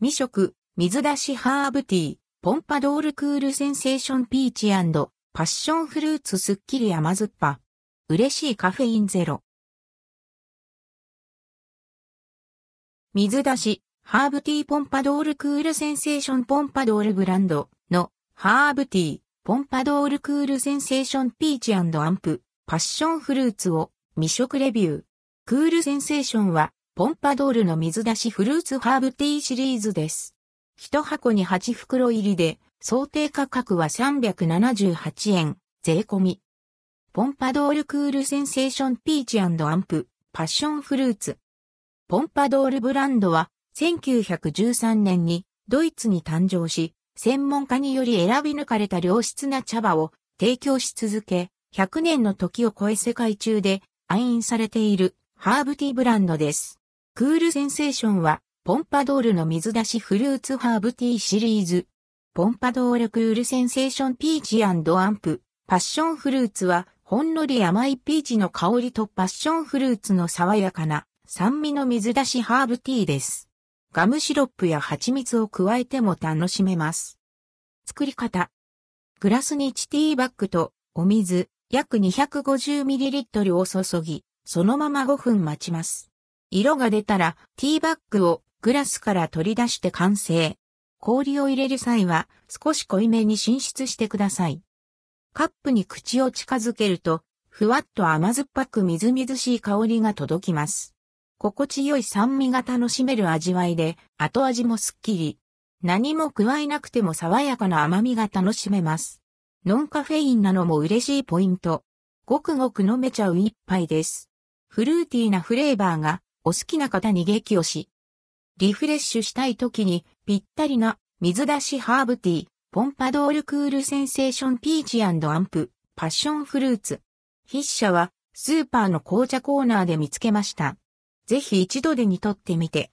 未食、水出しハーブティー、ポンパドールクールセンセーションピーチパッションフルーツすっきり甘酸っぱ。嬉しいカフェインゼロ。水出し、ハーブティーポンパドールクールセンセーションポンパドールブランドのハーブティー、ポンパドールクールセンセーションピーチアンプ、パッションフルーツを未食レビュー。クールセンセーションはポンパドールの水出しフルーツハーブティーシリーズです。一箱に8袋入りで、想定価格は378円、税込み。ポンパドールクールセンセーションピーチアンプ、パッションフルーツ。ポンパドールブランドは、1913年にドイツに誕生し、専門家により選び抜かれた良質な茶葉を提供し続け、100年の時を超え世界中で愛飲されているハーブティーブランドです。クールセンセーションはポンパドールの水出しフルーツハーブティーシリーズ。ポンパドールクールセンセーションピーチアンドパッションフルーツは、ほんのり甘いピーチの香りとパッションフルーツの爽やかな酸味の水出しハーブティーです。ガムシロップや蜂蜜を加えても楽しめます。作り方。グラスに1ティーバッグとお水約 250ml を注ぎ、そのまま5分待ちます。色が出たらティーバッグをグラスから取り出して完成。氷を入れる際は少し濃いめに浸出してください。カップに口を近づけると、ふわっと甘酸っぱくみずみずしい香りが届きます。心地よい酸味が楽しめる味わいで、後味もすっきり。何も加えなくても爽やかな甘みが楽しめます。ノンカフェインなのも嬉しいポイント。ごくごく飲めちゃう一杯です。フルーティーなフレーバーがお好きな方に激推し。リフレッシュしたい時にぴったりな水出しハーブティー、ポンパドールクールセンセーションピーチアンプ、パッションフルーツ。筆者はスーパーの紅茶コーナーで見つけました。ぜひ一度でにとってみて